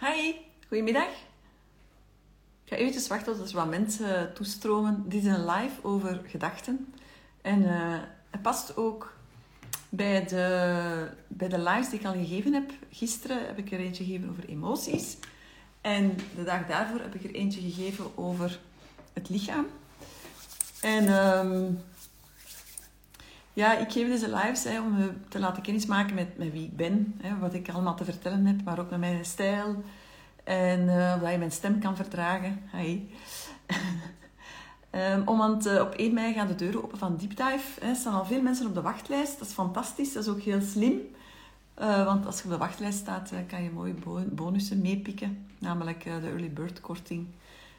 Hi, goedemiddag. Ik ga eventjes wachten tot er wat mensen toestromen. Dit is een live over gedachten. En uh, het past ook bij de, bij de lives die ik al gegeven heb. Gisteren heb ik er eentje gegeven over emoties. En de dag daarvoor heb ik er eentje gegeven over het lichaam. En um, ja, ik geef deze lives hè, om me te laten kennismaken met, met wie ik ben. Hè, wat ik allemaal te vertellen heb, maar ook met mijn stijl. En uh, dat je mijn stem kan verdragen. Hi. um, want uh, op 1 mei gaan de deuren open van Deep Dive. Er staan al veel mensen op de wachtlijst. Dat is fantastisch. Dat is ook heel slim. Want als je op de wachtlijst staat, kan je mooie bonussen meepikken. Namelijk de early bird korting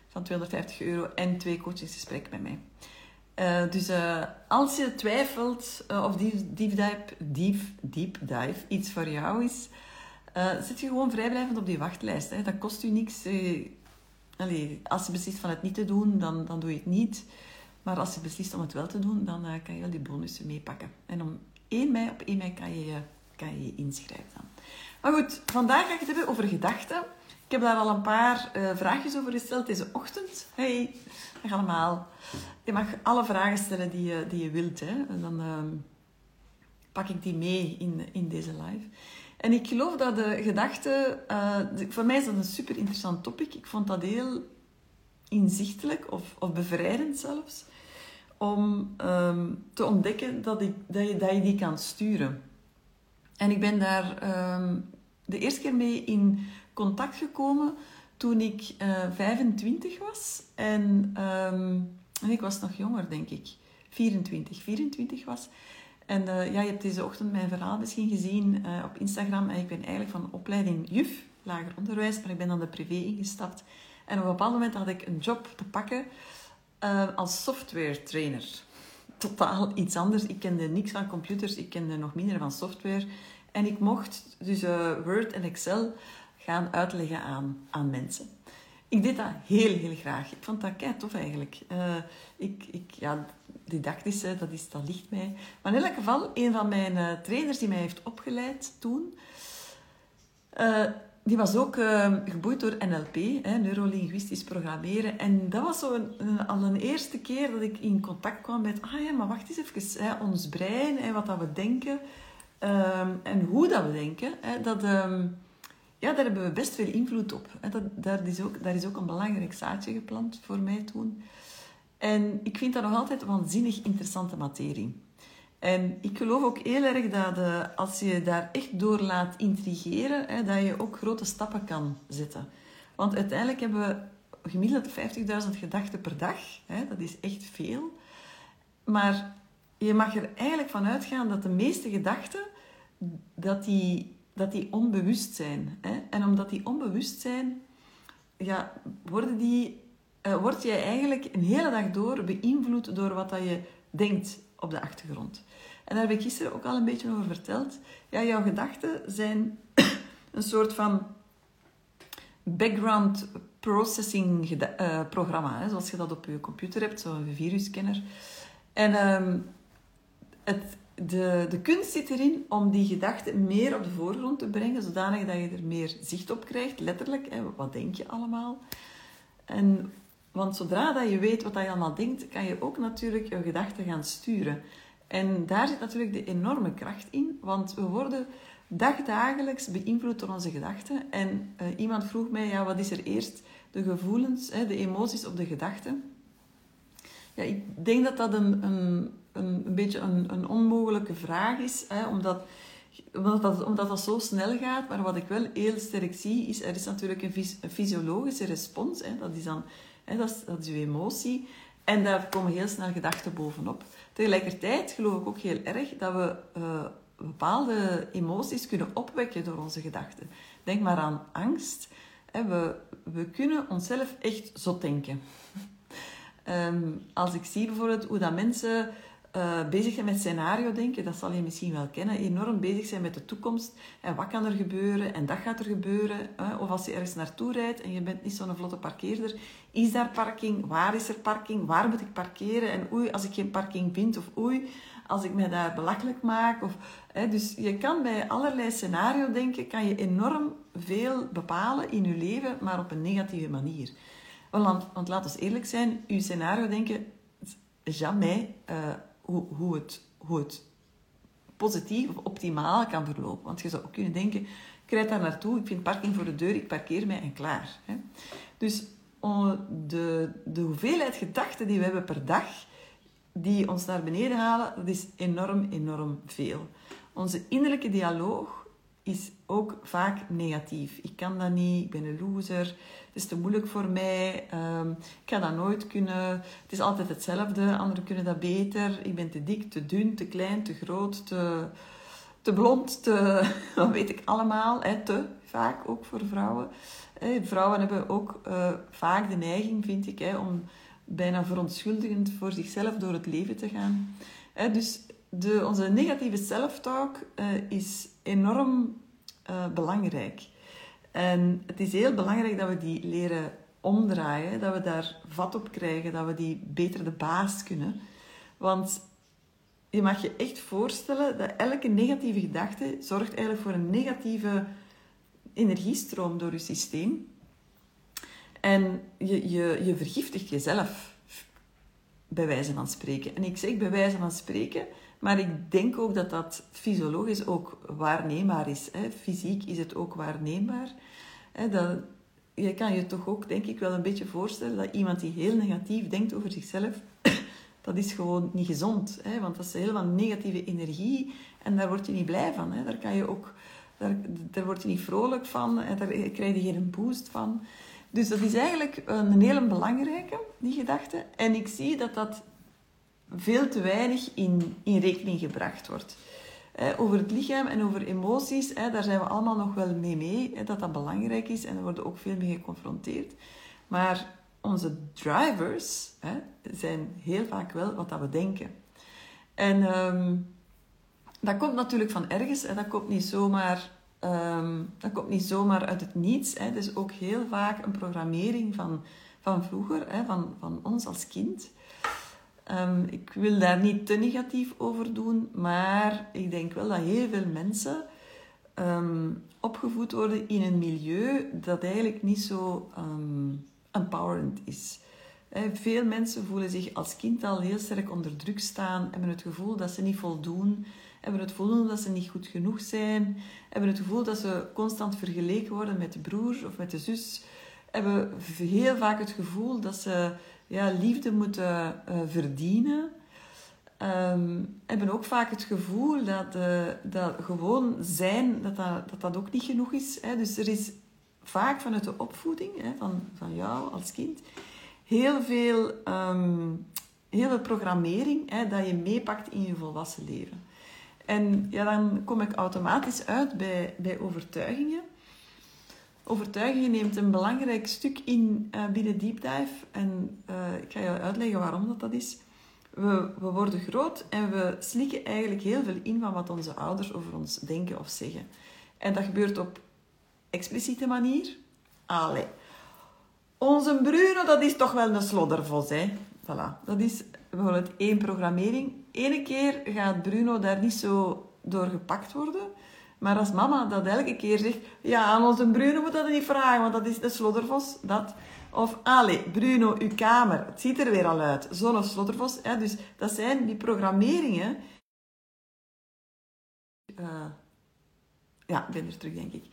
van 250 euro en twee coachingsgesprekken met mij. Uh, dus uh, als je twijfelt uh, of deep, deep, dive, deep, dive iets voor jou is, zit je gewoon vrijblijvend op die wachtlijst. Hè. Dat kost u niks. Als je beslist van het niet te doen, dan, dan doe je het niet. Maar als je beslist om het wel te doen, dan kan je wel die bonussen meepakken. En om 1 mei, op 1 mei kan je kan je, inschrijven dan. Maar goed, vandaag ga ik het hebben over gedachten. Ik heb daar al een paar vraagjes over gesteld deze ochtend. Hey, allemaal. Je mag alle vragen stellen die je, die je wilt. Hè. Dan uh, pak ik die mee in, in deze live. En ik geloof dat de gedachte... Uh, voor mij is dat een super interessant topic. Ik vond dat heel inzichtelijk of, of bevrijdend zelfs. Om um, te ontdekken dat, ik, dat, je, dat je die kan sturen. En ik ben daar um, de eerste keer mee in contact gekomen toen ik uh, eh, 25 was. En... Um, en ik was nog jonger, denk ik. 24, 24 was. En uh, ja, je hebt deze ochtend mijn verhaal misschien gezien uh, op Instagram. En ik ben eigenlijk van opleiding juf, lager onderwijs, maar ik ben dan de privé ingestapt. En op een bepaald moment had ik een job te pakken als software trainer. Totaal iets anders. Ik kende niks van computers, ik kende nog minder van software. En ik mocht dus Word en Excel gaan uitleggen aan, aan mensen ik deed dat heel, heel graag. Ik vond dat kei tof eigenlijk. Uh, ik, ik, ja, didactische, dat, is, dat ligt mij. Maar in elk geval, een van mijn uh, trainers die mij heeft opgeleid toen, uh, die was ook geboeid door NLP, hè, neurolinguistisch programmeren. En dat was zo een, al een eerste keer dat ik in contact kwam met, ah ja, maar wacht eens even, hè, ons brein, hè, wat dat we denken ehm, en hoe dat we denken. Hè, dat... Um, ja, daar hebben we best veel invloed op. Dat, daar, is ook, daar is ook een belangrijk zaadje geplant voor mij toen. En ik vind dat nog altijd waanzinnig interessante materie. En ik geloof ook heel erg dat uh, als je daar echt door laat intrigeren, hè, dat je ook grote stappen kan zetten. Want uiteindelijk hebben we gemiddeld 50.000 gedachten per dag. Hè, dat is echt veel. Maar je mag er eigenlijk van uitgaan dat de meeste gedachten, dat die dat die onbewust zijn. Hè? En omdat die onbewust zijn, ja, worden die, uh, word jij eigenlijk een hele dag door beïnvloed door wat dat je denkt op de achtergrond. En daar heb ik gisteren ook al een beetje over verteld. Ja, jouw gedachten zijn een soort van background processing uh, programma, hè, zoals je dat op je computer hebt, zo'n viruscanner. En um, het, de, de kunst zit erin om die gedachten meer op de voorgrond te brengen, zodanig dat je er meer zicht op krijgt, letterlijk. Hè, wat denk je allemaal? En, want zodra dat je weet wat je allemaal denkt, kan je ook natuurlijk je gedachten gaan sturen. En daar zit natuurlijk de enorme kracht in, want we worden dagdagelijks beïnvloed door onze gedachten. En uh, iemand vroeg mij, ja, wat is er eerst? De gevoelens, hè, de emoties of de gedachten? Ja, ik denk dat dat een, een, een, beetje een, een onmogelijke vraag is, hè, omdat, omdat, dat, omdat dat zo snel gaat. Maar wat ik wel heel sterk zie, is er is natuurlijk een, een fysiologische respons. Hè, dat, is dan, hè, dat, is, dat is uw emotie. En daar komen heel snel gedachten bovenop. Tegelijkertijd geloof ik ook heel erg dat we uh, bepaalde emoties kunnen opwekken door onze gedachten. Denk maar aan angst. We, we kunnen onszelf echt zot denken. Um, als ik zie bijvoorbeeld hoe dat mensen uh, bezig zijn met scenario denken, dat zal je misschien wel kennen, enorm bezig zijn met de toekomst en wat kan er gebeuren en dat gaat er gebeuren. Of als je ergens naartoe rijdt en je bent niet zo'n vlotte parkeerder, is daar parking? Waar is er parking? Waar moet ik parkeren? En oei, als ik geen parking vind, of oei, als ik mij daar belachelijk maak. Of, dus je kan bij allerlei scenario denken, kan je enorm veel bepalen in je leven, maar op een negatieve manier. Want, want laat ons eerlijk zijn, uw scenario denken, jamais uh, hoe, hoe, het, hoe het positief of optimaal kan verlopen. Want je zou ook kunnen denken, ik rijd daar naartoe, ik vind parking voor de deur, ik parkeer mij en klaar. Hè. Dus de, de hoeveelheid gedachten die we hebben per dag, die ons naar beneden halen, dat is enorm, enorm veel. Onze innerlijke dialoog is ook vaak negatief. Ik kan dat niet, ik ben een loser, het is te moeilijk voor mij, um, ik ga dat nooit kunnen, het is altijd hetzelfde, anderen kunnen dat beter, ik ben te dik, te dun, te klein, te groot, te, te blond, te, wat weet ik allemaal, hè, te vaak ook voor vrouwen. Vrouwen hebben ook uh, vaak de neiging, vind ik, hè, om bijna verontschuldigend voor zichzelf door het leven te gaan. Dus de, onze negatieve self-talk uh, is enorm uh, belangrijk. En het is heel belangrijk dat we die leren omdraaien, dat we daar vat op krijgen, dat we die beter de baas kunnen. Want je mag je echt voorstellen dat elke negatieve gedachte zorgt eigenlijk voor een negatieve energiestroom door je systeem. En je, je, je vergiftigt jezelf, bij wijze van spreken. En ik zeg bij wijze van spreken, maar ik denk ook dat dat fysiologisch ook waarneembaar is. Hè. Fysiek is het ook waarneembaar. Hè, dat, je kan je toch ook, denk ik, wel een beetje voorstellen dat iemand die heel negatief denkt over zichzelf, dat is gewoon niet gezond. Hè, want dat is heel veel negatieve energie en daar word je niet blij van. Hè. Daar kan je ook daar, daar word je niet vrolijk van en daar krijg je geen boost van. Dus dat is eigenlijk een hele belangrijke, die gedachte. En ik zie dat dat veel te weinig in, in rekening gebracht wordt. over het lichaam en over emoties, daar zijn we allemaal nog wel mee mee, dat dat belangrijk is en er worden ook veel mee geconfronteerd. Maar onze drivers zijn heel vaak wel wat dat we denken. En ehm, dat komt natuurlijk van ergens en dat komt niet zomaar, um, dat komt niet zomaar uit het niets. Het is ook heel vaak een programmering van, van vroeger, van, van ons als kind. Um, ik wil daar niet te negatief over doen, maar ik denk wel dat heel veel mensen um, opgevoed worden in een milieu dat eigenlijk niet zo um, empowerend is. Veel mensen voelen zich als kind al heel sterk onder druk staan, hebben het gevoel dat ze niet voldoen, hebben het gevoel dat ze niet goed genoeg zijn, hebben het gevoel dat ze constant vergeleken worden met de broer of met de zus, hebben heel vaak het gevoel dat ze ja, liefde moeten uh, verdienen. Um, hebben ook vaak het gevoel dat, uh, dat gewoon zijn, dat dat, dat dat ook niet genoeg is. Hè. Dus er is vaak vanuit de opvoeding hè, van, van jou als kind heel veel, um, heel veel programmering hè, dat je meepakt in je volwassen leven. En ja, dan kom ik automatisch uit bij, bij overtuigingen. Overtuigingen neemt een belangrijk stuk in uh, binnen Deep Dive. En uh, ik ga je uitleggen waarom dat, dat is. We, we worden groot en we slikken eigenlijk heel veel in van wat onze ouders over ons denken of zeggen. En dat gebeurt op expliciete manier. Allee. Onze Bruno, dat is toch wel een sloddervos, hè. Voilà. Dat is bijvoorbeeld één programmering. Ene keer gaat Bruno daar niet zo door gepakt worden. Maar als mama dat elke keer zegt, ja, aan onze Bruno moet dat niet vragen, want dat is de sloddervos, dat. Of, allee, Bruno, uw kamer, het ziet er weer al uit. Zo'n sloddervos. Hè? Dus dat zijn die programmeringen. Uh, ja, ik ben er terug, denk ik.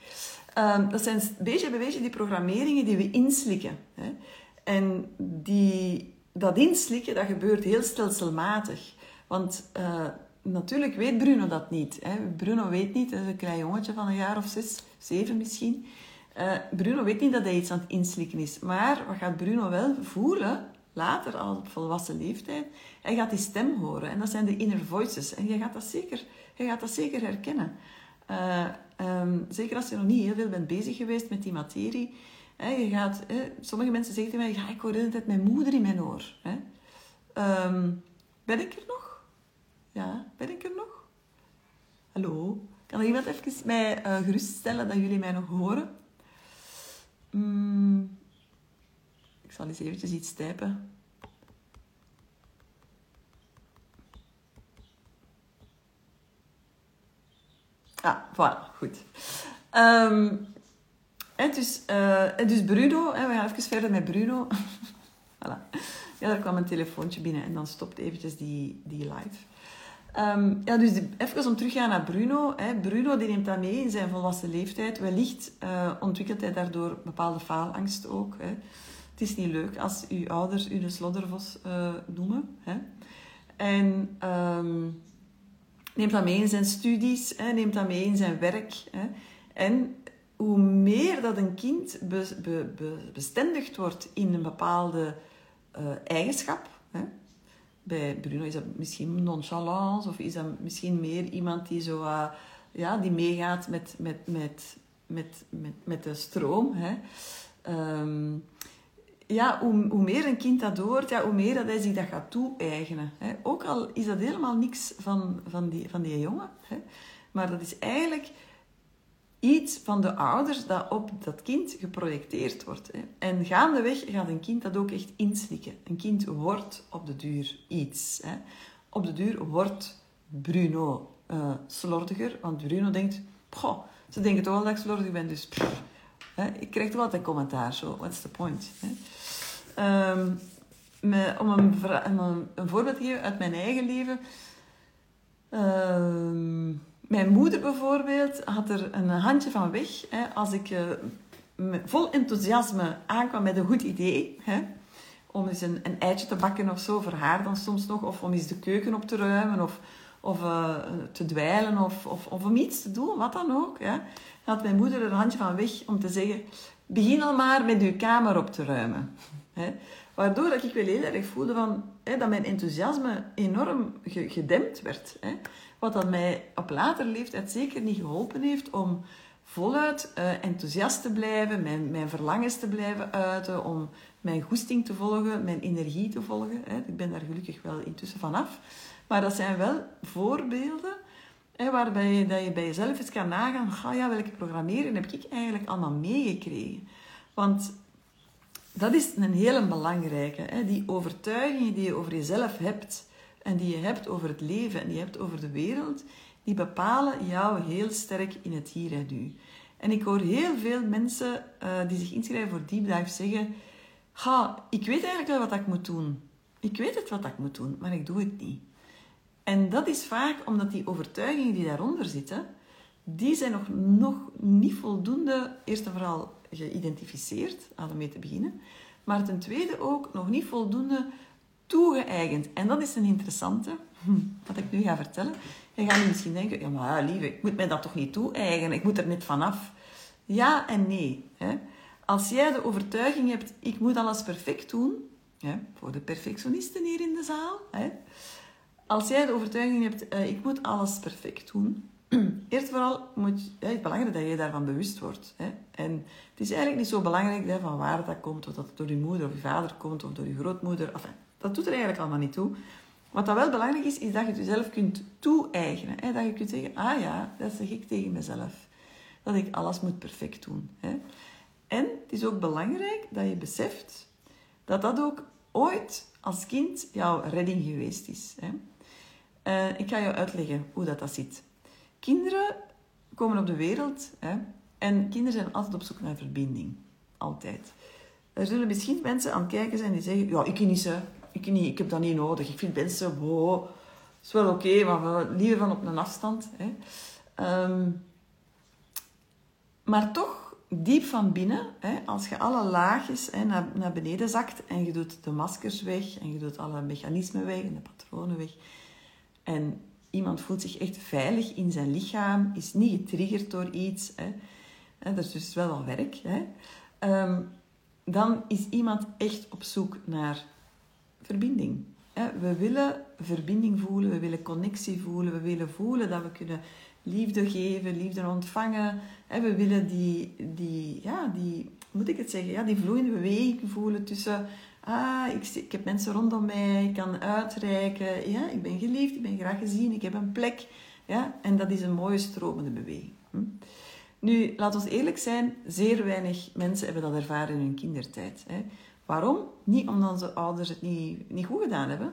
Uh, dat zijn beetje bij beetje die programmeringen die we inslikken. Hè? En die, dat inslikken, dat gebeurt heel stelselmatig. Want uh, natuurlijk weet Bruno dat niet. Hè. Bruno weet niet, dat is een klein jongetje van een jaar of zes, zeven misschien. Uh, Bruno weet niet dat hij iets aan het inslikken is. Maar wat gaat Bruno wel voelen, later al op volwassen leeftijd? Hij gaat die stem horen. En dat zijn de inner voices. En je gaat dat zeker, je gaat dat zeker herkennen. Uh, um, zeker als je nog niet heel veel bent bezig geweest met die materie. Je gaat, sommige mensen zeggen tegen mij, ik hoor de hele tijd mijn moeder in mijn oor. Um, ben ik er nog? Ja, ben ik er nog? Hallo? Kan er iemand even mij uh, geruststellen dat jullie mij nog horen? Mm, ik zal eens eventjes iets typen. Ja, voilà, goed. Um, en dus, uh, dus Bruno, hè, we gaan even verder met Bruno. voilà. Ja, daar kwam een telefoontje binnen en dan stopt eventjes die, die live. Um, ja, dus even om terug te gaan naar Bruno. Hè. Bruno die neemt dat mee in zijn volwassen leeftijd. Wellicht uh, ontwikkelt hij daardoor bepaalde faalangst ook. Hè. Het is niet leuk als uw ouders u de sloddervos uh, noemen. Hè. En um, neemt dat mee in zijn studies, hè, neemt dat mee in zijn werk. Hè. En hoe meer dat een kind be, be, be, bestendigd wordt in een bepaalde uh, eigenschap. Hè. Bij Bruno is dat misschien nonchalance of is dat misschien meer iemand die zo, uh, ja, die meegaat met, met, met, met, met, met de stroom. Hè. Um, ja, hoe, hoe meer een kind dat hoort, ja, hoe meer dat hij zich dat gaat toe-eigenen. Ook al is dat helemaal niks van, van, die, van die jongen. Hè. Maar dat is eigenlijk iets van de ouders dat op dat kind geprojecteerd wordt. Hè. En gaandeweg gaat een kind dat ook echt inslikken. Een kind wordt op de duur iets. Hè. Op de duur wordt Bruno uh, slordiger, want Bruno denkt, ze denken toch wel dat ik slordig ben, dus pff, hè. ik krijg toch altijd commentaar, zo, what's the point? Hè. Um, me, om een, een, voorbeeld te geven uit mijn eigen leven. Uh, mijn moeder bijvoorbeeld had er een handje van weg. Hè, als ik uh, vol enthousiasme aankwam met een goed idee. Hè, om eens een, een, eitje te bakken of zo, voor haar dan soms nog. Of om eens de keuken op te ruimen. Of, of uh, te dweilen. Of, of, of, om iets te doen, wat dan ook. Hè. had mijn moeder er een handje van weg om te zeggen... Begin al maar met uw kamer op te ruimen. Hè. Waardoor dat ik wel heel erg voelde van, hè, dat mijn enthousiasme enorm gedempt werd. Hè. Wat dat mij op later leeftijd zeker niet geholpen heeft om voluit uh, enthousiast te blijven, mijn, mijn verlangens te blijven uiten, om mijn goesting te volgen, mijn energie te volgen. Hè. Ik ben daar gelukkig wel intussen vanaf. Maar dat zijn wel voorbeelden hè, waarbij je, dat je bij jezelf eens kan nagaan, ga ja, welke programmering heb ik eigenlijk allemaal meegekregen? Want dat is een hele belangrijke. Hè? Die overtuigingen die je over jezelf hebt en die je hebt over het leven en die je hebt over de wereld, die bepalen jou heel sterk in het hier en nu. En ik hoor heel veel mensen uh, die zich inschrijven voor deep dive zeggen: Ga, ik weet eigenlijk wel wat ik moet doen. Ik weet het wat ik moet doen, maar ik doe het niet. En dat is vaak omdat die overtuigingen die daaronder zitten, die zijn nog, nog niet voldoende, eerst en vooral geïdentificeerd, aan ermee te beginnen. Maar ten tweede ook nog niet voldoende toegeëigend. En dat is een interessante, hm, wat ik nu ga vertellen. Je gaat nu misschien denken, ja maar lieve, ik moet mij dat toch niet toe-eigenen, ik moet er net vanaf. Ja en nee. Hè. Als jij de overtuiging hebt, ik moet alles perfect doen, hè, voor de perfectionisten hier in de zaal. Hè. Als jij de overtuiging hebt, uh, ik moet alles perfect doen, Eerst vooral moet, ja, het belangrijk dat je daarvan bewust wordt. Hè. En het is eigenlijk niet zo belangrijk van waar dat komt, of dat het door je moeder of je vader komt, of door je grootmoeder. Enfin, dat doet er eigenlijk allemaal niet toe. Wat dat wel belangrijk is, is dat je het jezelf kunt toe-eigenen. Hè. Dat je kunt zeggen, ah ja, dat zeg ik tegen mezelf. Dat ik alles moet perfect doen. Hè. En het is ook belangrijk dat je beseft dat dat ook ooit als kind jouw redding geweest is. Hè. Uh, ik ga je uitleggen hoe dat, dat zit. Kinderen komen op de wereld hè, en kinderen zijn altijd op zoek naar verbinding. Altijd. Er zullen misschien mensen aan het kijken zijn die zeggen: Ja, ik niet, hè. Ik niet, ik heb dat niet nodig. Ik vind mensen, wow, is wel oké, maar liever van op een afstand. Hè. Um, maar toch, diep van binnen, hè, als je alle laagjes hè, naar, naar beneden zakt en je doet de maskers weg en je doet alle mechanismen weg en de patronen weg. En iemand voelt zich echt veilig in zijn lichaam, is niet getriggerd door iets. Hè. Dat is dus wel al werk. Hè. Ehm, dan is iemand echt op zoek naar verbinding. We willen verbinding voelen, we willen connectie voelen, we willen voelen dat we kunnen liefde geven, liefde ontvangen. We willen die, die, ja, die, moet ik het zeggen, ja, die vloeiende beweging voelen tussen ah, ik, ik heb mensen rondom mij, ik kan uitreiken, ja, ik ben geliefd, ik ben graag gezien, ik heb een plek. Ja, en dat is een mooie stromende beweging. Hm? Nu, laten we eerlijk zijn, zeer weinig mensen hebben dat ervaren in hun kindertijd. Hè. Waarom? Niet omdat onze ouders het niet, niet goed gedaan hebben.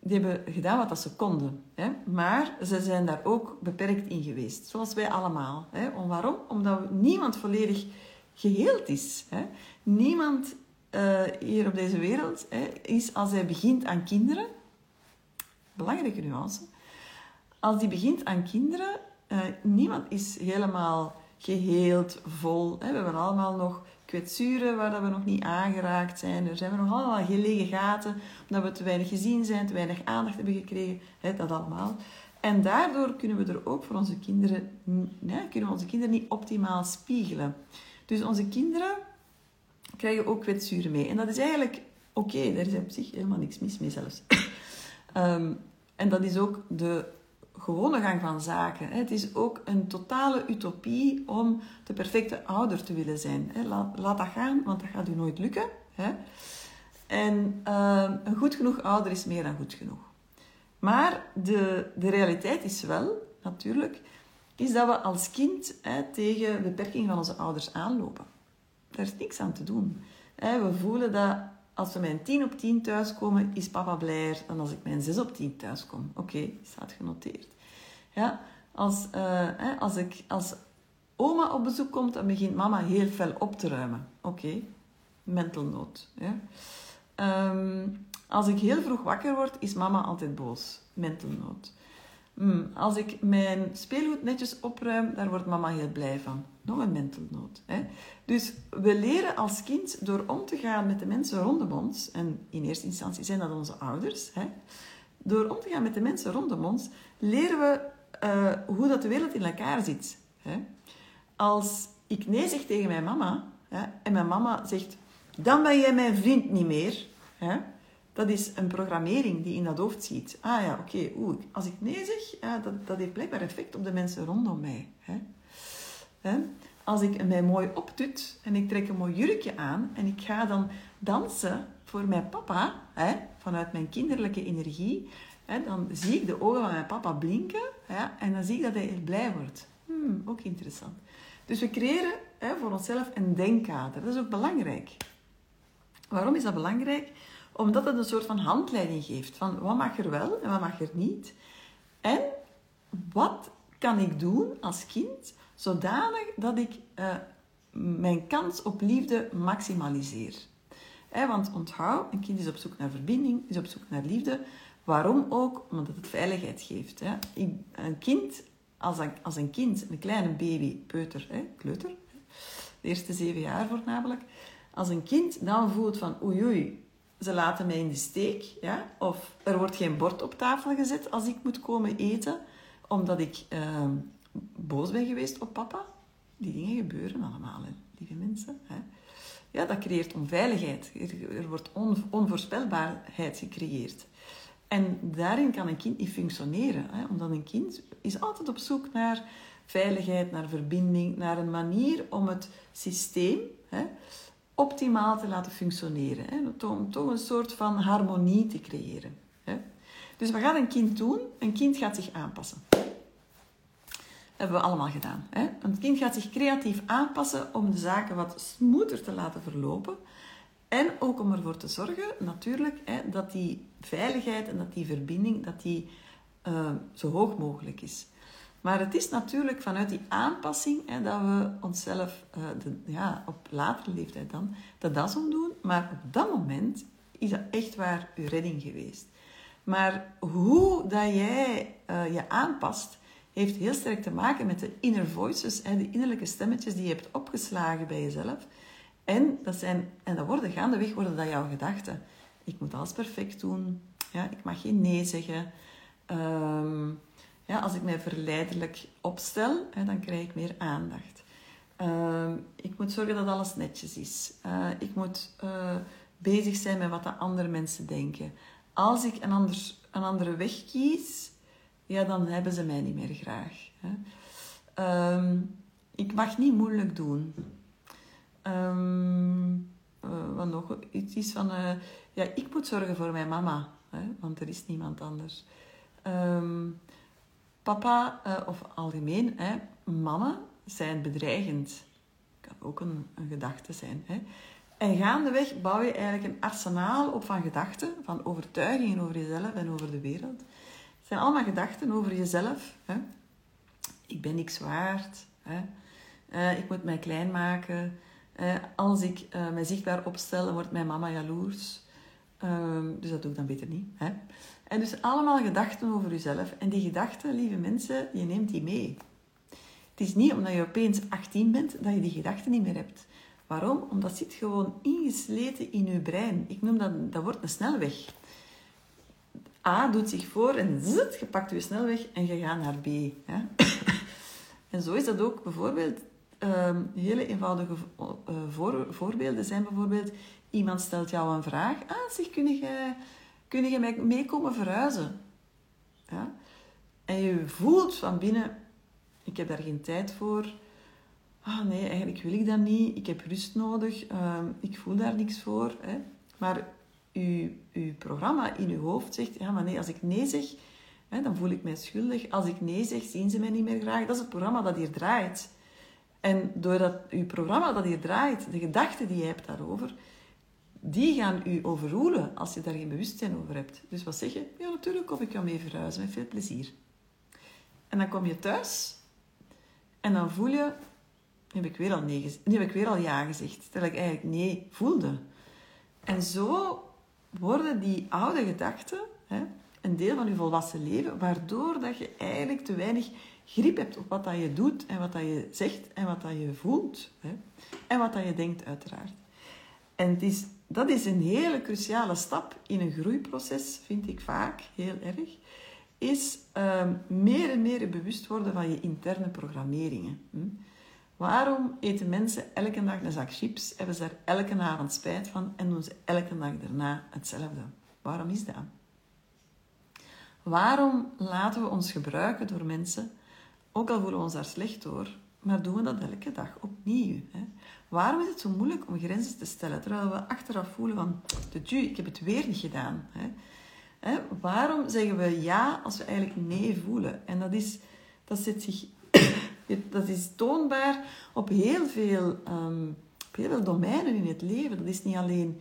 die hebben gedaan wat ze konden. Hè? Maar ze zijn daar ook beperkt in geweest. Zoals wij allemaal. Hè? Om, waarom? Omdat niemand volledig geheeld is. Hè? Niemand uh, hier op deze wereld hè, is als hij begint aan kinderen. Belangrijke nuance. Als die begint aan kinderen, uh, niemand is helemaal geheeld, vol. Hè? We hebben allemaal nog kwetsuren waar dat we nog niet aangeraakt zijn. Er zijn nog allemaal gelegen gaten, omdat we te weinig gezien zijn, te weinig aandacht hebben gekregen. Hè, dat allemaal. En daardoor kunnen we er ook voor onze kinderen, kunnen onze kinderen niet optimaal spiegelen. Dus onze kinderen krijgen ook kwetsuren mee. En dat is eigenlijk oké, daar is op zich helemaal niks mis mee zelfs. um, en dat is ook de gewone gang van zaken. Het is ook een totale utopie om de perfecte ouder te willen zijn. Laat, dat gaan, want dat gaat u nooit lukken. En uh, een goed genoeg ouder is meer dan goed genoeg. Maar de, de realiteit is wel, natuurlijk, is dat we als kind tegen beperking van onze ouders aanlopen. Daar is niks aan te doen. We voelen dat als we mijn 10 op 10 thuiskomen, is papa blijer dan als ik mijn 6 op 10 thuiskom. Oké, staat genoteerd. Ja, als, uh, als, ik, als oma op bezoek komt, dan begint mama heel fel op te ruimen. Oké, okay. mental. Ja. Um, als ik heel vroeg wakker word, is mama altijd boos. Mental note. Mm, als ik mijn speelgoed netjes opruim, daar wordt mama heel blij van. Nog een mental note. Hè? Dus we leren als kind door om te gaan met de mensen rondom ons, en in eerste instantie zijn dat onze ouders, hè? door om te gaan met de mensen rondom ons, leren we uh, hoe dat de wereld in elkaar zit. Hè? Als ik nee zeg tegen mijn mama, hè, en mijn mama zegt, dan ben jij mijn vriend niet meer, hè? Dat is een programmering die in dat hoofd ziet. Ah ja, oké, okay, als ik nee zeg, ja, dat, dat heeft blijkbaar effect op de mensen rondom mij. Hè? Hè? Als ik mij mooi optut en ik trek een mooi jurkje aan en ik ga dan dansen voor mijn papa, hè, vanuit mijn kinderlijke energie, hè, dan zie ik de ogen van mijn papa blinken ja, en dan zie ik dat hij blij wordt. Hmm, ook interessant. Dus we creëren hè, voor onszelf een denkkader. Dat is ook belangrijk. Waarom is dat belangrijk? Omdat het een soort van handleiding geeft van wat mag er wel en wat mag er niet. En wat kan ik doen als kind zodanig dat ik uh, mijn kans op liefde maximaliseer. want onthoud, een kind is op zoek naar verbinding, is op zoek naar liefde. Waarom ook? Omdat het veiligheid geeft. Een kind, als een, als een kind, een kleine baby, peuter, kleuter, de eerste zeven jaar voornamelijk, als een kind dan voelt van oei oei, ze laten mij in de steek, ja, of er wordt geen bord op tafel gezet als ik moet komen eten, omdat ik uh, boos ben geweest op papa. Die dingen gebeuren allemaal, hè, lieve mensen. Hè. Ja, dat creëert onveiligheid. Er, wordt on, onvoorspelbaarheid gecreëerd. En daarin kan een kind niet functioneren. Hè? Omdat een kind is altijd op zoek naar veiligheid, naar verbinding, naar een manier om het systeem hè, optimaal te laten functioneren. Hè? Om toch een soort van harmonie te creëren. Hè? Dus wat gaat een kind doen? Een kind gaat zich aanpassen. Dat hebben we allemaal gedaan. Hè? Een kind gaat zich creatief aanpassen om de zaken wat smoother te laten verlopen. En ook om ervoor te zorgen, natuurlijk, hè, dat die veiligheid en dat die verbinding dat die, uh, zo hoog mogelijk is. Maar het is natuurlijk vanuit die aanpassing hè, dat we onszelf uh, de, ja, op latere leeftijd dan de das omdoen. Maar op dat moment is dat echt waar uw redding geweest. Maar hoe dat jij uh, je aanpast, heeft heel sterk te maken met de inner voices, hè, de innerlijke stemmetjes die je hebt opgeslagen bij jezelf. En dat, zijn, en dat worden gaandeweg worden dat jouw gedachten. Ik moet alles perfect doen. Ja, ik mag geen nee zeggen. Ehm, ja, als ik mij verleidelijk opstel, hè, dan krijg ik meer aandacht. Ehm, ik moet zorgen dat alles netjes is. Uh, ik moet uh, bezig zijn met wat de andere mensen denken. Als ik een, ander, een andere weg kies, ja, dan hebben ze mij niet meer graag. Hè. Um, ik mag niet moeilijk doen. Um, wat nog iets is van, ja, ik moet zorgen voor mijn mama, hè, want er is niemand anders. Um, papa, uh, of algemeen, hè, mannen zijn bedreigend. Kan ook een, een gedachte zijn. Hè. En gaandeweg bouw je eigenlijk een arsenaal op van gedachten, van overtuigingen over jezelf en over de wereld. Het zijn allemaal gedachten over jezelf. Hè? Ik ben niks waard. Hè? Uh, ik moet mij klein maken. Uh, als ik uh, mij zichtbaar opstel, wordt mijn mama jaloers. Ehm, dus dat doe ik dan beter niet. Hè? En dus allemaal gedachten over jezelf. En die gedachten, lieve mensen, je neemt die mee. Het is niet omdat je opeens 18 bent dat je die gedachten niet meer hebt. Waarom? Omdat zit gewoon ingesleten in je brein. Ik noem dat, dat wordt een snelweg. A doet zich voor en zit, je pakt je snelweg en je gaat naar B. En zo is dat ook bijvoorbeeld. Um, hele eenvoudige uh, voor, voorbeelden zijn bijvoorbeeld... Iemand stelt jou een vraag. Ah, zeg, kun je, kun je meekomen verhuizen? Ja? En je voelt van binnen... Ik heb daar geen tijd voor ah nee, eigenlijk wil ik dat niet, ik heb rust nodig, ehm, ik voel daar niks voor. Hè. Maar uw, uw programma in uw hoofd zegt, ja maar nee, als ik nee zeg, hè, dan voel ik mij schuldig. Als ik nee zeg, zien ze mij niet meer graag. Dat is het programma dat hier draait. En doordat uw programma dat hier draait, de gedachten die je hebt daarover, die gaan u overroelen als je daar geen bewustzijn over hebt. Dus wat zeg je? Ja, natuurlijk kom ik jou mee verhuizen, met veel plezier. En dan kom je thuis en dan voel je, nu heb ik weer al, nee, nu heb ik weer al ja gezegd, terwijl ik eigenlijk nee voelde. En zo worden die oude gedachten hè, een deel van je volwassen leven, waardoor dat je eigenlijk te weinig grip hebt op wat dat je doet en wat dat je zegt en wat dat je voelt. Hè, en wat dat je denkt, uiteraard. En het is, dat is een hele cruciale stap in een groeiproces, vind ik vaak heel erg. Is uh, meer en meer bewust worden van je interne programmeringen. Hm? Waarom eten mensen elke dag een zak chips, hebben ze daar elke avond spijt van en doen ze elke dag daarna hetzelfde? Waarom is dat? Waarom laten we ons gebruiken door mensen, ook al voelen we ons daar slecht door, maar doen we dat elke dag opnieuw? Hè? Waarom is het zo moeilijk om grenzen te stellen, terwijl we achteraf voelen van, de ik heb het weer niet gedaan? Hè? Hè? Waarom zeggen we ja als we eigenlijk nee voelen? En dat, is, dat zit zich dat is toonbaar op heel veel, op heel veel domeinen in het leven. Dat is niet alleen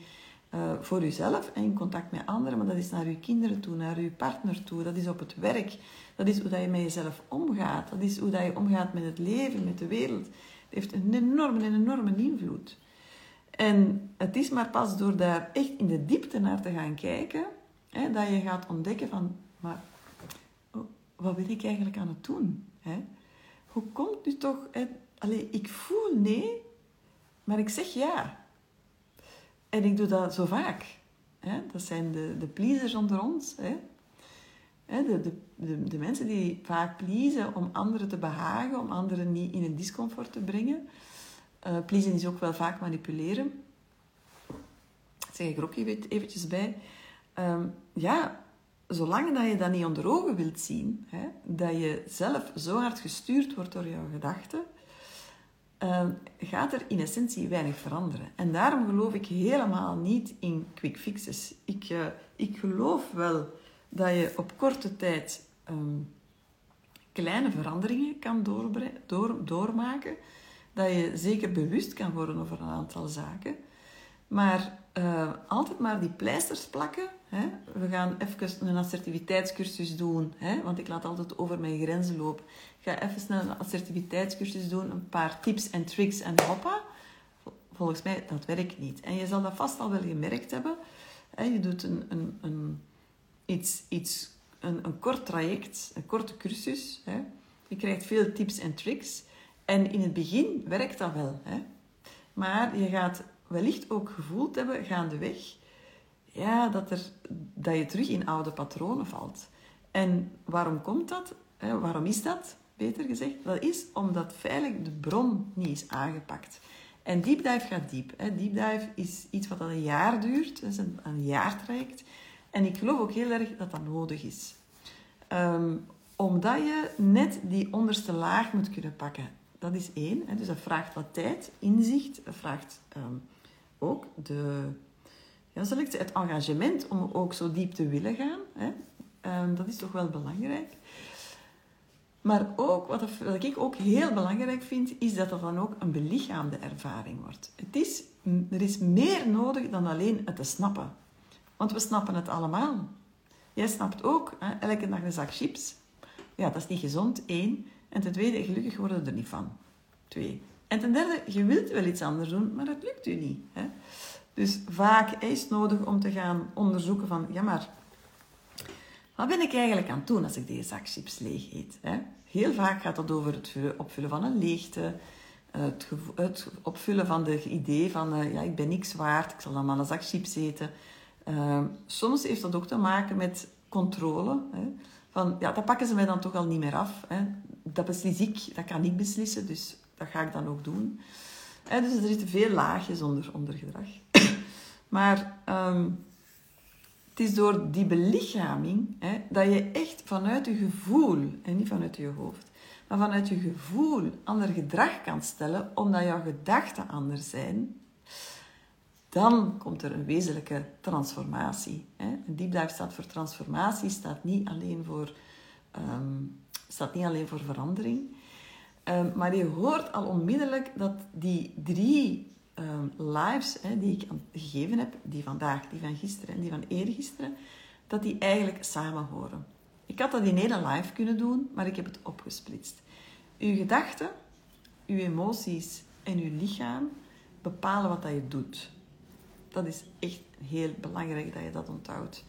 uh, voor uzelf en in contact met anderen, maar dat is naar uw kinderen toe, naar uw partner toe. Dat is op het werk. Dat is hoe dat je met jezelf omgaat. Dat is hoe dat je omgaat met het leven, met de wereld. Heeft een enorme, een enorme invloed. En het is maar pas door daar echt in de diepte naar te gaan kijken, hè, dat je gaat ontdekken van, maar oh, wat ben ik eigenlijk aan het doen? Hè? hoe komt nu toch... Hè? Allee, ik voel nee, maar ik zeg ja. En ik doe dat zo vaak. Hè? Dat zijn de, de pleasers onder ons. Hè? De, de, de, de, mensen die vaak pleasen om anderen te behagen, om anderen niet in een discomfort te brengen. Uh, pleasen is ook wel vaak manipuleren. Dat zeg ik er ook eventjes bij. Um, ja, zolang dat je dat niet onder ogen wilt zien, hè, dat je zelf zo hard gestuurd wordt door jouw gedachten, uh, gaat er in essentie weinig veranderen. En daarom geloof ik helemaal niet in quick fixes. Ik, uh, ik geloof wel dat je op korte tijd um, kleine veranderingen kan door, doormaken. Dat je zeker bewust kan worden over een aantal zaken. Maar uh, altijd maar die pleisters plakken. Hè? We gaan even een assertiviteitscursus doen, hè? want ik laat altijd over mijn grenzen lopen. Ik ga even snel een assertiviteitscursus doen, een paar tips en tricks en hoppa. Volgens mij, dat werkt niet. En je zal dat vast al wel gemerkt hebben. Hè? Je doet een, een, een, iets, iets, een, een kort traject, een korte cursus. Hè? Je krijgt veel tips en tricks. En in het begin werkt dat wel. Hè? Maar je gaat wellicht ook gevoeld hebben gaandeweg ja, dat, er, dat je terug in oude patronen valt. En waarom komt dat? waarom is dat, beter gezegd? Dat is omdat feitelijk de bron niet is aangepakt. En deep dive gaat diep. Deep dive is iets wat al een jaar duurt, dat is een, een jaartraject. En ik geloof ook heel erg dat dat nodig is. Um, omdat je net die onderste laag moet kunnen pakken. Dat is één. Hè. Dus dat vraagt wat tijd, inzicht. Dat vraagt um, ook de, ja, zal het engagement om ook zo diep te willen gaan. Hè? Um, dat is toch wel belangrijk. Maar ook, wat, wat ik ook heel belangrijk vind, is dat dat dan ook een belichaamde ervaring wordt. Het is, er is meer nodig dan alleen het te snappen. Want we snappen het allemaal. Jij snapt ook, hè, elke dag een zak chips. Ja, dat is niet gezond, één. En ten tweede, gelukkig worden we er niet van. Twee. En ten derde, je wilt wel iets anders doen, maar dat lukt u niet. Hè? Dus vaak is het nodig om te gaan onderzoeken van, ja maar, wat ben ik eigenlijk aan het doen als ik deze zak chips leeg eet? Hè? Heel vaak gaat dat over het opvullen van een leegte, het, het opvullen van de idee van, uh, ja, ik ben niks waard, ik zal dan maar een zak chips eten. Uh, soms heeft dat ook te maken met controle. Hè? Van, ja, dat pakken ze mij dan toch al niet meer af. Hè? Dat beslis ik, dat kan ik beslissen, dus dat ga ik dan ook doen. Hè? Dus er zitten veel laagjes onder, onder gedrag. maar um, het is door die belichaming hè, dat je echt vanuit je gevoel, en niet vanuit je hoofd, maar vanuit je gevoel ander gedrag kan stellen, omdat jouw gedachten anders zijn, dan komt er een wezenlijke transformatie. Een deep dive staat voor transformatie, staat niet alleen voor, um, staat niet alleen voor verandering. Um, maar je hoort al onmiddellijk dat die drie um, lives hè, die ik gegeven heb, die vandaag, die van gisteren en die van eergisteren, dat die eigenlijk samen horen. Ik had dat in één live kunnen doen, maar ik heb het opgesplitst. Uw gedachten, uw emoties en uw lichaam bepalen wat dat je doet. Dat is echt heel belangrijk dat je dat onthoudt.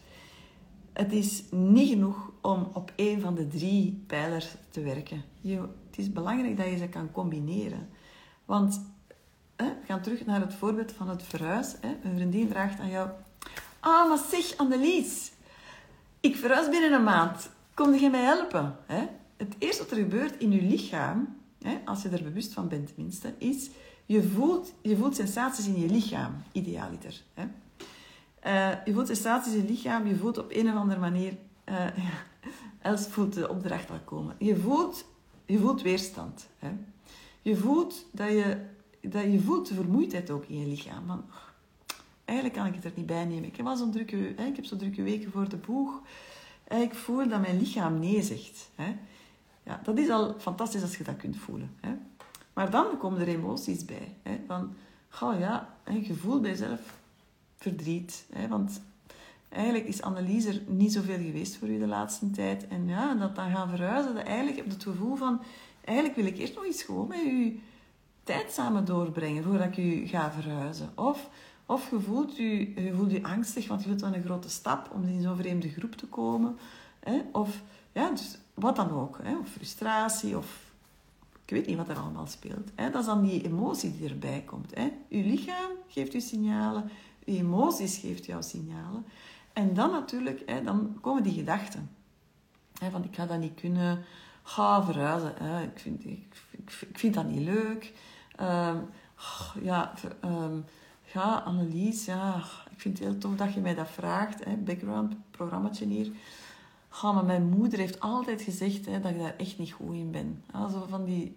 Het is niet genoeg om op één van de drie pijlers te werken. Het is belangrijk dat je ze kan combineren. Want hè, we gaan terug naar het voorbeeld van het verhuis. Hè. Een vriendin vraagt aan jou... Ah, maar zeg, Annelies. Ik verhuis binnen een maand. Kom je mij helpen? Hè? Het eerste wat er gebeurt in je lichaam, hè, als je er bewust van bent tenminste, is... Je voelt, je voelt sensaties in je lichaam, idealiter. Hè? Uh, je voelt sensaties in je lichaam, je voelt op een of andere manier... Uh, ja, Els voelt de opdracht al komen. Je voelt, je voelt weerstand. Hè? Je voelt dat je dat je voelt de vermoeidheid ook in je lichaam. Van, eigenlijk kan ik het er niet bij nemen. Ik heb, zo'n drukke, ik heb drukke weken voor de boeg. Ik voel dat mijn lichaam nee zegt. Ja, dat is al fantastisch als je dat kunt voelen. Maar dan komen er emoties bij. Van, oh ja, je voelt bij jezelf verdriet. Want eigenlijk is Annelies er niet zoveel geweest voor u de laatste tijd. En ja, dat dan gaan verhuizen, dat eigenlijk heb je het gevoel van... Eigenlijk wil ik eerst nog eens gewoon met u tijd samen doorbrengen voordat ik u ga verhuizen. Of, of je, voelt u, je voelt u angstig, want je wilt wel een grote stap om in zo'n vreemde groep te komen. Hè? Of ja, dus wat dan ook. Hè? Of frustratie, of ik weet niet wat er allemaal speelt. Hè? Dat is dan die emotie die erbij komt. Hè? Uw lichaam geeft u signalen, uw emoties geeft jou signalen. En dan natuurlijk, hè, dan komen die gedachten. Hè, van ik ga dat niet kunnen, ga verhuizen. Hè. Ik, vind, ik, ik, vind dat niet leuk. Um, ja, um, ja, Annelies, ja, ik vind het heel tof dat je mij dat vraagt. Hè, background, programmaatje hier. Maar mijn moeder heeft altijd gezegd hè, dat ik daar echt niet goed in ben. Zo van die,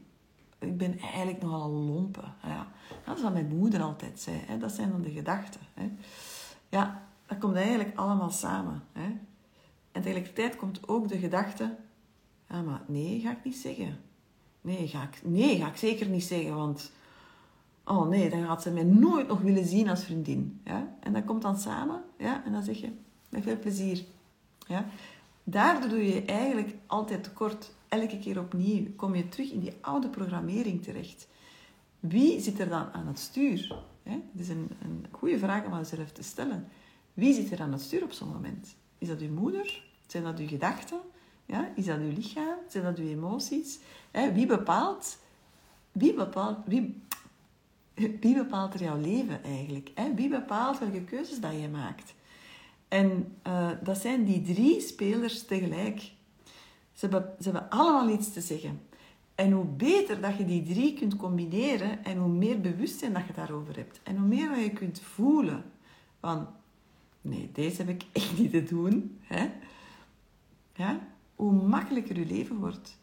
ik ben eigenlijk nogal een lompe. Ja. dat is wat mijn moeder altijd zei. Hè. Dat zijn dan de gedachten. Hè. Ja, dat komt eigenlijk allemaal samen. Hè. En tegelijkertijd komt ook de gedachte... Maar nee, ga ik niet zeggen. Nee ga, ik, nee, ga ik zeker niet zeggen, want... Oh nee, dan gaat ze mij nooit nog willen zien als vriendin. Ja? En dat komt dan samen, ja? en dan zeg je, met veel plezier. Ja? Daardoor doe je eigenlijk altijd tekort. Elke keer opnieuw kom je terug in die oude programmering terecht. Wie zit er dan aan het stuur? Het is een, een goede vraag om aan jezelf te stellen. Wie zit er aan het stuur op zo'n moment? Is dat uw moeder? Zijn dat uw gedachten? Ja? Is dat uw lichaam? Zijn dat uw emoties? Wie bepaalt, wie bepaalt, wie, wie bepaalt er jouw leven eigenlijk? Wie bepaalt welke keuzes dat je maakt? En uh, dat zijn die drie spelers tegelijk. Ze hebben, ze hebben allemaal iets te zeggen. En hoe beter dat je die drie kunt combineren en hoe meer bewustzijn dat je daarover hebt. En hoe meer je kunt voelen van, nee, deze heb ik echt niet te doen. Hè? Ja? Hoe makkelijker je leven wordt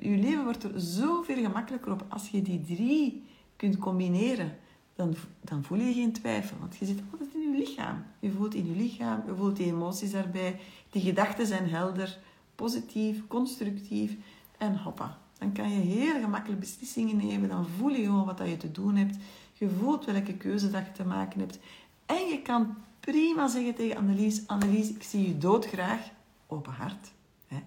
je leven wordt er zoveel gemakkelijker op als je die drie kunt combineren. Dan, dan voel je geen twijfel, want je zit altijd in je lichaam. Je voelt in je lichaam, je voelt die emoties daarbij. Die gedachten zijn helder, positief, constructief. En hoppa. Dan kan je heel gemakkelijk beslissingen nemen. Dan voel je gewoon wat dat je te doen hebt. Je voelt welke keuze dat je te maken hebt. En je kan prima zeggen tegen Annelies... Annelies, ik zie je doodgraag. Open hart. Hè.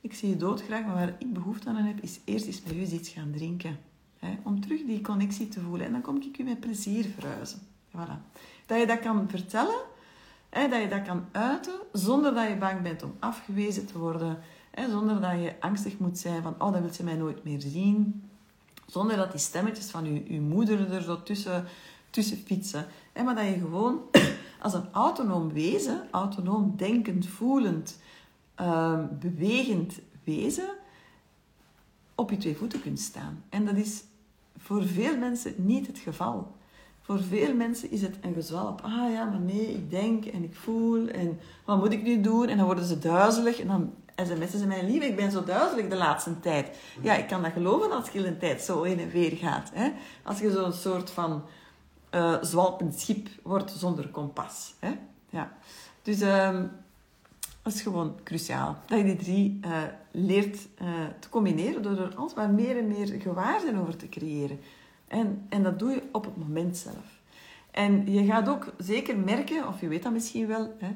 Ik zie je doodgraag, maar waar ik behoefte aan heb... is eerst eens met u iets gaan drinken. Hè, om terug die connectie te voelen. En dan kom ik u met plezier verhuizen. Voilà. Dat je dat kan vertellen, hè, dat je dat kan uiten, zonder dat je bang bent om afgewezen te worden. Hè, zonder dat je angstig moet zijn van, oh, dan wil ze mij nooit meer zien. Zonder dat die stemmetjes van je, je moeder er zo tussen, tussen fietsen. Hè, maar dat je gewoon als een autonoom wezen, autonoom denkend, voelend, uh, bewegend wezen, op je twee voeten kunt staan. En dat is voor veel mensen niet het geval. Voor veel mensen is het een gezwalp. Ah ja, maar nee, ik denk en ik voel en wat moet ik nu doen? En dan worden ze duizelig en dan sms'en ze mij lief, ik ben zo duizelig de laatste tijd. Ja, ik kan dat geloven als je een tijd zo in en weer gaat. Hè? Als je zo'n soort van uh, zwalpend schip wordt zonder kompas. Hè? Ja. Dus um, dat is gewoon cruciaal. Dat je die drie uh, leert uh, te combineren door er alsmaar meer en meer gewaarden over te creëren. En, en dat doe je op het moment zelf. En je gaat ook zeker merken, of je weet dat misschien wel, hè,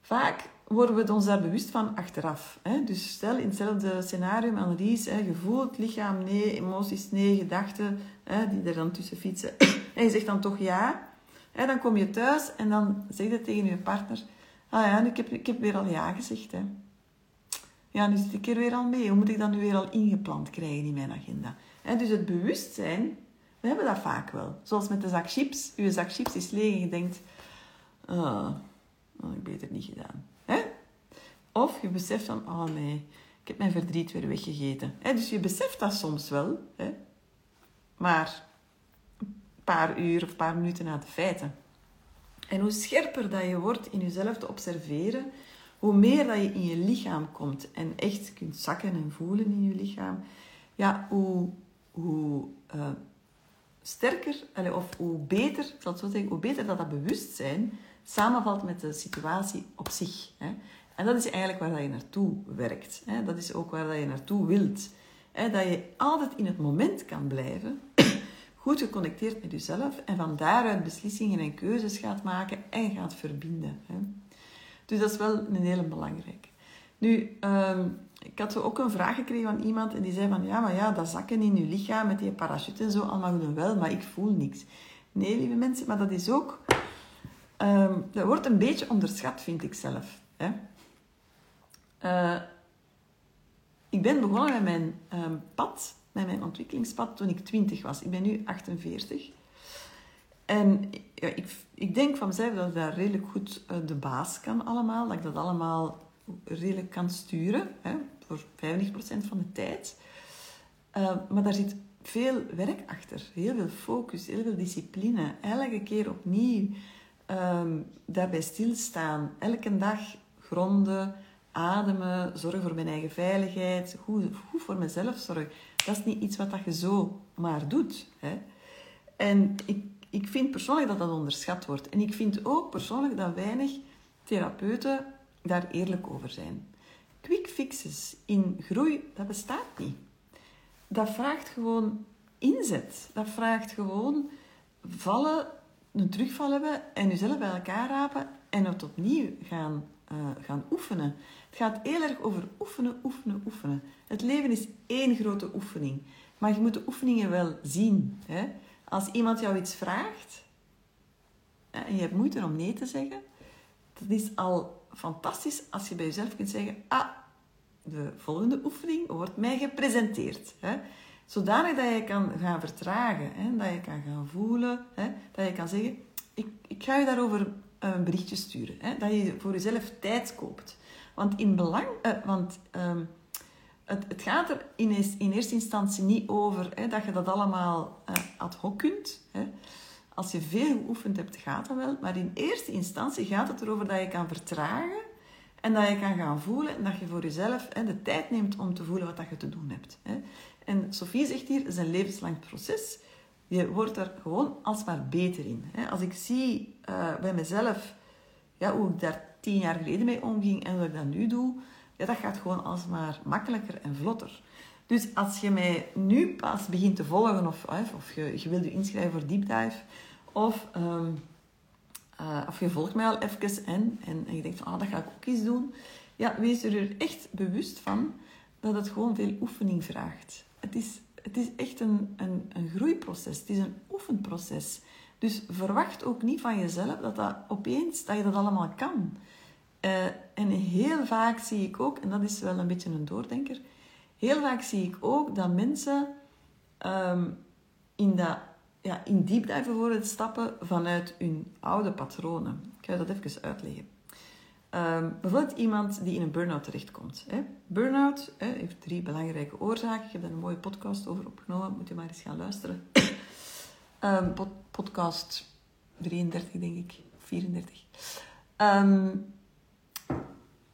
vaak worden we ons daar bewust van achteraf. Hè? Dus stel in hetzelfde scenario, analyse, hè, gevoel, lichaam nee, emoties nee, gedachten, hè, die er dan tussen fietsen. en je zegt dan toch ja. Hè, dan kom je thuis en dan zeg je tegen je partner, ah ja, ik heb, ik heb weer al ja gezegd. Hè. Ja, nu zit ik er weer al mee. Hoe moet ik dat nu weer al ingepland krijgen in mijn agenda? En dus het bewustzijn, we hebben dat vaak wel. Zoals met de zak chips. Uw zak chips is leeg en je denkt, oh, heb ik beter niet gedaan. Hè? Of je beseft van, oh nee, ik heb mijn verdriet weer weggegeten. Dus je beseft dat soms wel, hè? maar een paar uur of een paar minuten na de feiten. En hoe scherper dat je wordt in jezelf te observeren, hoe meer dat je in je lichaam komt en echt kunt zakken en voelen in je lichaam, ja, hoe, hoe uh, sterker, of hoe beter, ik zal het hoe beter dat dat bewustzijn samenvalt met de situatie op zich. Hè. En dat is eigenlijk waar dat je naartoe werkt. Hè. Dat is ook waar dat je naartoe wilt. Hè. Dat je altijd in het moment kan blijven, goed geconnecteerd met jezelf en van daaruit beslissingen en keuzes gaat maken en gaat verbinden. Hè. Dus dat is wel een hele belangrijke. Nu, um, ik had ook een vraag gekregen van iemand en die zei van ja, maar ja, dat zakken in je lichaam met die parachute en zo, allemaal goed wel, maar ik voel niks. Nee, lieve mensen, maar dat is ook... Um, dat wordt een beetje onderschat, vind ik zelf. Hè. Uh, ik ben begonnen met mijn um, pad, mijn ontwikkelingspad, toen ik 20 was. Ik ben nu 48. En ja, ik, ik denk van mezelf dat ik daar redelijk goed uh, de baas kan allemaal. Dat ik dat allemaal redelijk kan sturen. Hè voor 95% van de tijd. Uh, maar daar zit veel werk achter. Heel veel focus, heel veel discipline. Elke keer opnieuw um, daarbij stilstaan. Elke dag gronden, ademen, zorgen voor mijn eigen veiligheid. Goed, goed voor mezelf zorgen. Dat is niet iets wat dat je zo maar doet. Hè. En ik, ik vind persoonlijk dat dat onderschat wordt. En ik vind ook persoonlijk dat weinig therapeuten daar eerlijk over zijn quick fixes in groei, dat bestaat niet. Dat vraagt gewoon inzet. Dat vraagt gewoon vallen, een terugval hebben en jezelf bij elkaar rapen en het opnieuw gaan, uh, gaan oefenen. Het gaat heel erg over oefenen, oefenen, oefenen. Het leven is één grote oefening. Maar je moet de oefeningen wel zien. Hè? Als iemand jou iets vraagt en je hebt moeite om nee te zeggen, dat is al fantastisch als je bij jezelf kunt zeggen, ah, de volgende oefening wordt mij gepresenteerd. Hè? Zodanig dat je kan gaan vertragen, hè? dat je kan gaan voelen, hè? dat je kan zeggen, ik, ik ga je daarover een berichtje sturen. Hè? Dat je voor jezelf tijd koopt. Want, in belang, uh, want um, het, het, gaat er in, in, eerste instantie niet over hè, dat je dat allemaal uh, ad hoc kunt. Hè? Als je veel geoefend hebt, gaat dat wel. Maar in eerste instantie gaat het erover dat je kan vertragen en dat je kan gaan voelen en dat je voor jezelf de tijd neemt om te voelen wat dat je te doen hebt. En Sophie zegt hier, het is een levenslang proces. Je wordt er gewoon alsmaar beter in. Als ik zie uh, bij mezelf ja, hoe ik daar tien jaar geleden mee omging en hoe ik dat nu doe, ja, dat gaat gewoon alsmaar makkelijker en vlotter. Dus als je mij nu pas begint te volgen of, of je, je wilt je inschrijven voor Deep Dive of, ehm, eh, of je volgt mij al even en, en, en je denkt van ah, dat ga ik ook eens doen. Ja, wees er echt bewust van dat het gewoon veel oefening vraagt. Het is, het is echt een, een, een groeiproces, het is een oefenproces. Dus verwacht ook niet van jezelf dat dat opeens, dat je dat allemaal kan. Uh, en heel vaak zie ik ook, en dat is wel een beetje een doordenker, heel vaak zie ik ook dat mensen um, in, dat, ja, in stappen vanuit hun oude patronen. Ik ga dat even uitleggen. Um, bijvoorbeeld iemand die in een burn-out terechtkomt. Hè. Burn-out hè, heeft drie belangrijke oorzaken. Ik heb daar een mooie podcast over opgenomen. Moet je maar eens gaan luisteren. um, podcast 33, denk ik. 34. Um,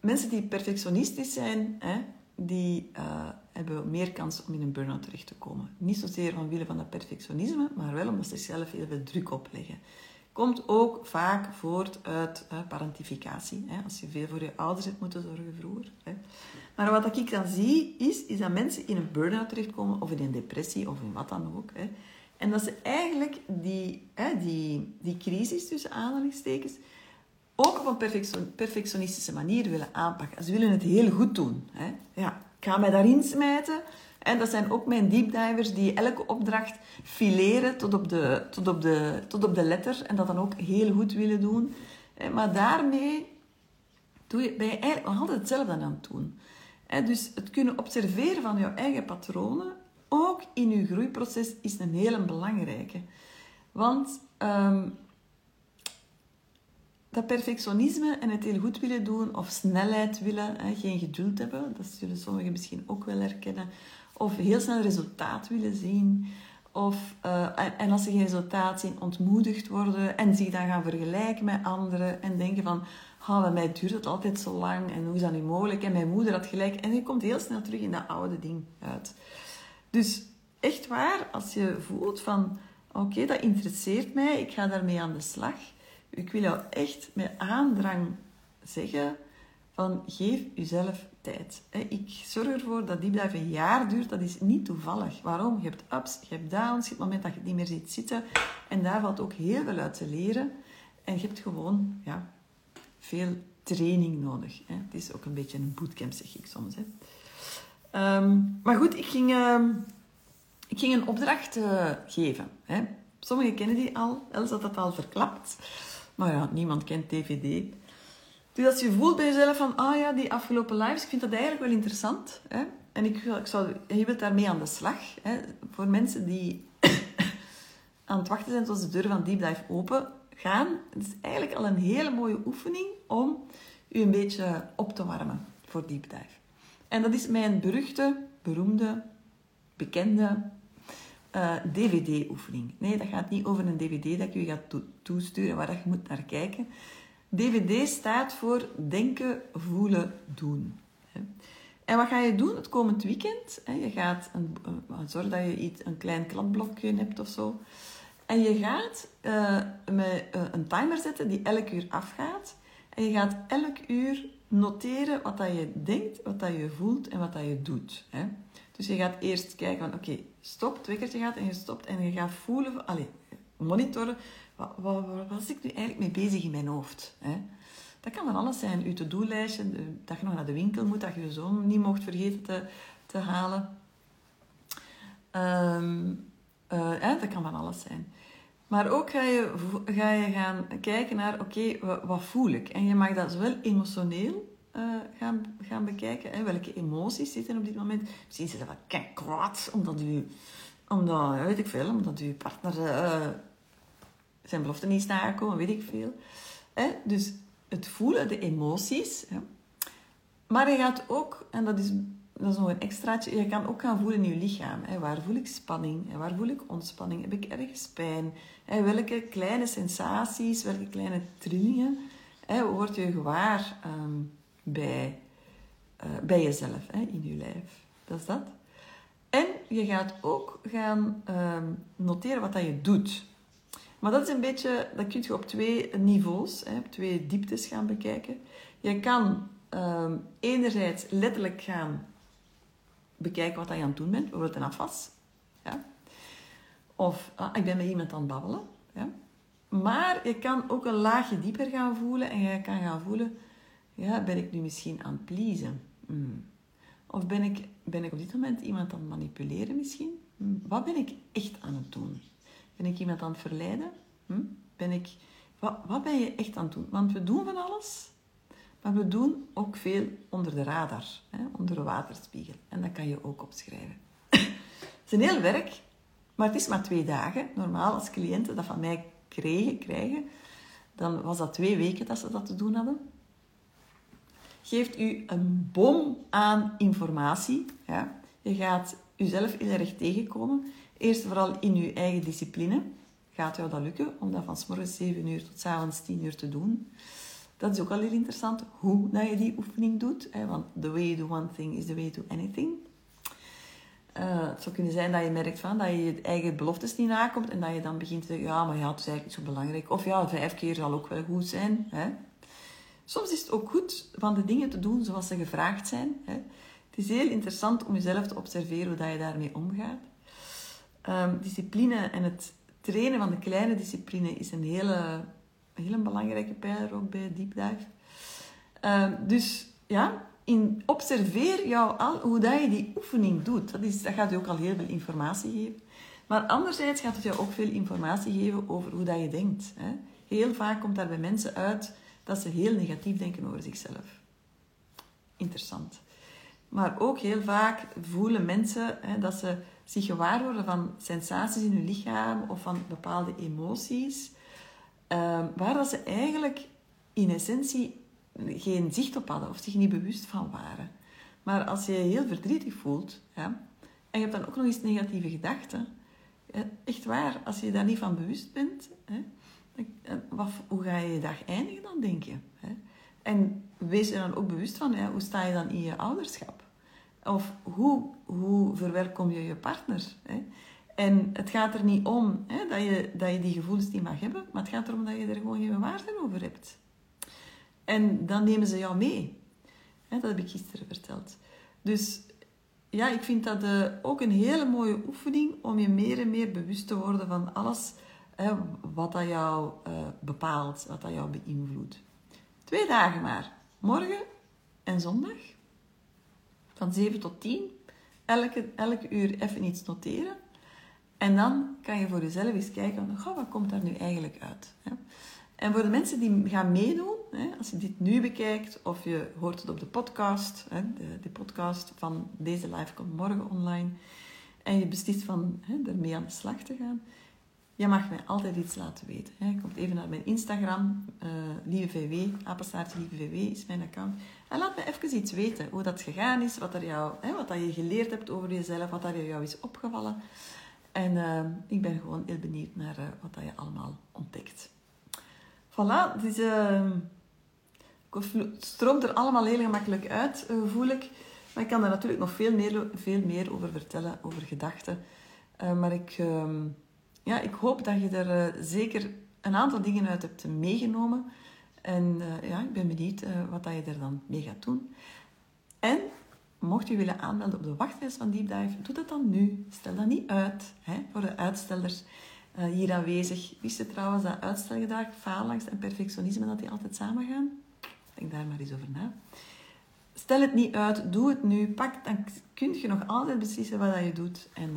mensen die perfectionistisch zijn, hè, die uh, hebben meer kans om in een burn-out terecht te komen. Niet zozeer vanwille van dat perfectionisme, maar wel omdat ze zichzelf heel veel druk opleggen. Komt ook vaak voort uit parentificatie. Hè, als je veel voor je ouders hebt moeten zorgen vroeger. Hè. Maar wat ik dan zie, is, is dat mensen in een burn-out terechtkomen, of in een depressie, of in wat dan ook. Hè. En dat ze eigenlijk die, hè, die, die crisis tussen aanhalingstekens ook op een perfectionistische manier willen aanpakken. Ze willen het heel goed doen. Hè. Ja, ik ga mij daarin smijten. En dat zijn ook mijn deepdivers die elke opdracht fileren tot op, de, tot, op de, tot op de letter. En dat dan ook heel goed willen doen. Maar daarmee doe je, ben je eigenlijk nog altijd hetzelfde aan het doen. Dus het kunnen observeren van jouw eigen patronen, ook in je groeiproces, is een hele belangrijke. Want um, dat perfectionisme en het heel goed willen doen, of snelheid willen, hè, geen geduld hebben, dat zullen sommigen misschien ook wel herkennen, of heel snel resultaat willen zien, of, uh, en als ze geen resultaat zien, ontmoedigd worden en zich dan gaan vergelijken met anderen en denken van, oh, bij mij duurt het altijd zo lang en hoe is dat nu mogelijk? En mijn moeder had gelijk. En je komt heel snel terug in dat oude ding uit. Dus echt waar, als je voelt van, oké, dat interesseert mij, ik ga daarmee aan de slag ik wil jou echt met aandrang zeggen van geef jezelf tijd. Ik zorg ervoor dat die blijven een jaar duurt. Dat is niet toevallig. Waarom? Je hebt ups, je hebt downs, je hebt het moment dat je het niet meer ziet zitten. En daar valt ook heel veel uit te leren. En je hebt gewoon ja, veel training nodig. Het is ook een beetje een bootcamp, zeg ik soms. Ehm, maar goed, ik ging, ehm, ik ging een opdracht uh, geven. Sommigen kennen die al, Els had dat al verklapt. Maar ja, niemand kent DVD. Dus als je voelt bij jezelf van, ah ja, die afgelopen lives, ik vind dat eigenlijk wel interessant. Hè? En ik, ik zou, je wilt daarmee aan de slag. Hè? Voor mensen die aan het wachten zijn tot de deur van Deep Dive open gaan. Het is eigenlijk al een hele mooie oefening om u een beetje op te warmen voor Deep Dive. En dat is mijn beruchte, beroemde, bekende eh, DVD-oefening. Nee, dat gaat niet over een DVD dat ik u ga toesturen waar je moet naar kijken. DVD staat voor denken, voelen, doen. En wat ga je doen het komend weekend? Je gaat een, zorg dat je iets, een klein kladblokje hebt of zo. En je gaat uh, met een timer zetten die elk uur afgaat. En je gaat elk uur noteren wat dat je denkt, wat dat je voelt en wat dat je doet. Dus je gaat eerst kijken van, oké, stop, het wekkertje gaat en je stopt en je gaat voelen, allez, monitoren, wat, wat, wat, was ik nu eigenlijk mee bezig in mijn hoofd? Hè? Dat kan van alles zijn. Je to-do-lijstje, dat je nog naar de winkel moet, dat je je zoon niet mocht vergeten te, te halen. Um, dat kan van alles zijn. Maar ook ga je, ga je gaan kijken naar, oké, wat, wat, voel ik? En je mag dat zowel emotioneel uh, gaan, gaan bekijken. Hè, welke emoties zitten op dit moment. Misschien zit er wel kwaad, omdat u, omdat, weet ik veel, omdat uw partner uh, zijn belofte niet is nagekomen, weet ik veel. Hè? Dus het voelen, de emoties. Hè. Maar je gaat ook, en dat is, dat is nog een extraatje, je kan ook gaan voelen in je lichaam. Hè. Waar voel ik spanning? Hè? Waar voel ik ontspanning? Heb ik ergens pijn? Hè? Welke kleine sensaties, welke kleine trillingen hè, word je gewaar? Um, bij, uh, bij jezelf, hè, in je lijf. Dat is dat. En je gaat ook gaan uh, noteren wat dat je doet. Maar dat is een beetje, dat kun je op twee niveaus, hè, op twee dieptes gaan bekijken. Je kan ehm, enerzijds letterlijk gaan bekijken wat je aan het doen bent, bijvoorbeeld een afwas. Ja? Of ah, ik ben met iemand aan het babbelen. Ja? Maar je kan ook een laagje dieper gaan voelen en je kan gaan voelen, ja, ben ik nu misschien aan het pleasen? Hmm. Of ben ik, ben ik op dit moment iemand aan het manipuleren misschien? Hmm. Wat ben ik echt aan het doen? Ben ik iemand aan het verleiden? Hmm. Ben ik, wat, wat ben je echt aan het doen? Want we doen van alles, maar we doen ook veel onder de radar, hè, onder de waterspiegel. En dat kan je ook opschrijven. het is een heel werk, maar het is maar twee dagen. Normaal, als cliënten dat van mij kregen, krijgen, dan was dat twee weken dat ze dat te doen hadden. Geeft u een bom aan informatie. Ja. Je gaat uzelf heel erg tegenkomen. Eerst vooral in uw eigen discipline. Gaat jou dat lukken om dat van s morgens 7 uur tot s avonds 10 uur te doen? Dat is ook al heel interessant, hoe dat je die oefening doet. Hè? Want the way you do one thing is the way to anything. Uh, het zou kunnen zijn dat je merkt van, dat je je eigen beloftes niet nakomt en dat je dan begint te zeggen, ja, maar ja, het is eigenlijk niet zo belangrijk. Of ja, vijf keer zal ook wel goed zijn. Hè? Soms is het ook goed van de dingen te doen zoals ze gevraagd zijn. Hè? Het is heel interessant om jezelf te observeren hoe dat je daarmee omgaat. Um, discipline en het trainen van de kleine discipline is een hele, hele belangrijke pijler ook bij Deep Dive. Um, dus ja, in, observeer jou al hoe dat je die oefening doet. Dat, is, dat gaat je ook al heel veel informatie geven. Maar anderzijds gaat het jou ook veel informatie geven over hoe dat je denkt. Hè. Heel vaak komt daar bij mensen uit dat ze heel negatief denken over zichzelf. Interessant. Maar ook heel vaak voelen mensen hè, dat ze zich gewaar worden van sensaties in hun lichaam of van bepaalde emoties, uh, waar dat ze eigenlijk in essentie geen zicht op hadden of zich niet bewust van waren. Maar als je je heel verdrietig voelt ja, en je hebt dan ook nog eens negatieve gedachten, echt waar, als je je daar niet van bewust bent, hè, wat, hoe ga je je dag eindigen dan, denk je? Hè? En wees je dan ook bewust van, ja, hoe sta je dan in je ouderschap? Of hoe, hoe verwelkom je je partner? Hè? En het gaat er niet om hè, dat, je, dat je die gevoelens niet mag hebben, maar het gaat erom dat je er gewoon geen waarde over hebt. En dan nemen ze jou mee. Hè, dat heb ik gisteren verteld. Dus ja, ik vind dat uh, ook een hele mooie oefening om je meer en meer bewust te worden van alles hè, wat dat jou uh, bepaalt, wat dat jou beïnvloedt. Twee dagen maar. Morgen en zondag. Van 7 tot 10. Elke, elke uur even iets noteren. En dan kan je voor jezelf eens kijken, goh, wat komt daar nu eigenlijk uit? En voor de mensen die gaan meedoen, als je dit nu bekijkt of je hoort het op de podcast, de, de podcast van deze live komt morgen online, en je beslist van ermee aan de slag te gaan, je mag mij altijd iets laten weten. Je komt even naar mijn Instagram, uh, Lieve VW, apenstaartje Lieve VW is mijn account. En laat me even iets weten, hoe dat gegaan is, wat, er jou, hè, wat dat je geleerd hebt over jezelf, wat er jou is opgevallen. En uh, ik ben gewoon heel benieuwd naar uh, wat dat je allemaal ontdekt. Voilà, dus, het stroomt er allemaal heel gemakkelijk uit, voel ik. Maar ik kan er natuurlijk nog veel meer, veel meer over vertellen, over gedachten. maar ik ehm, ja, ik hoop dat je er uh, zeker een aantal dingen uit hebt meegenomen. En uh, ja, ik ben benieuwd uh, wat dat je er dan mee gaat doen. En mocht je willen aanmelden op de wachtlijst van Deep Dive, doe dat dan nu. Stel dat niet uit hè, voor de uitstellers hier aanwezig. Wist je trouwens dat uitstelgedrag, faalangst en perfectionisme dat die altijd samen gaan? Denk daar maar eens over na. Stel het niet uit, doe het nu. Pak, dan kun je nog altijd beslissen wat dat je doet. En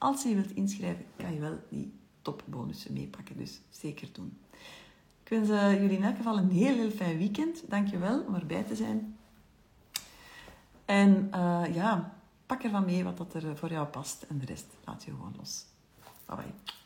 als je wilt inschrijven, kan je wel die topbonussen meepakken. Dus zeker doen. Ik wens uh, jullie in elk geval een heel, heel fijn weekend. Dankjewel om erbij te zijn. En uh, ja, pak ervan mee wat dat er voor jou past. En de rest laat je gewoon los. Bye bye.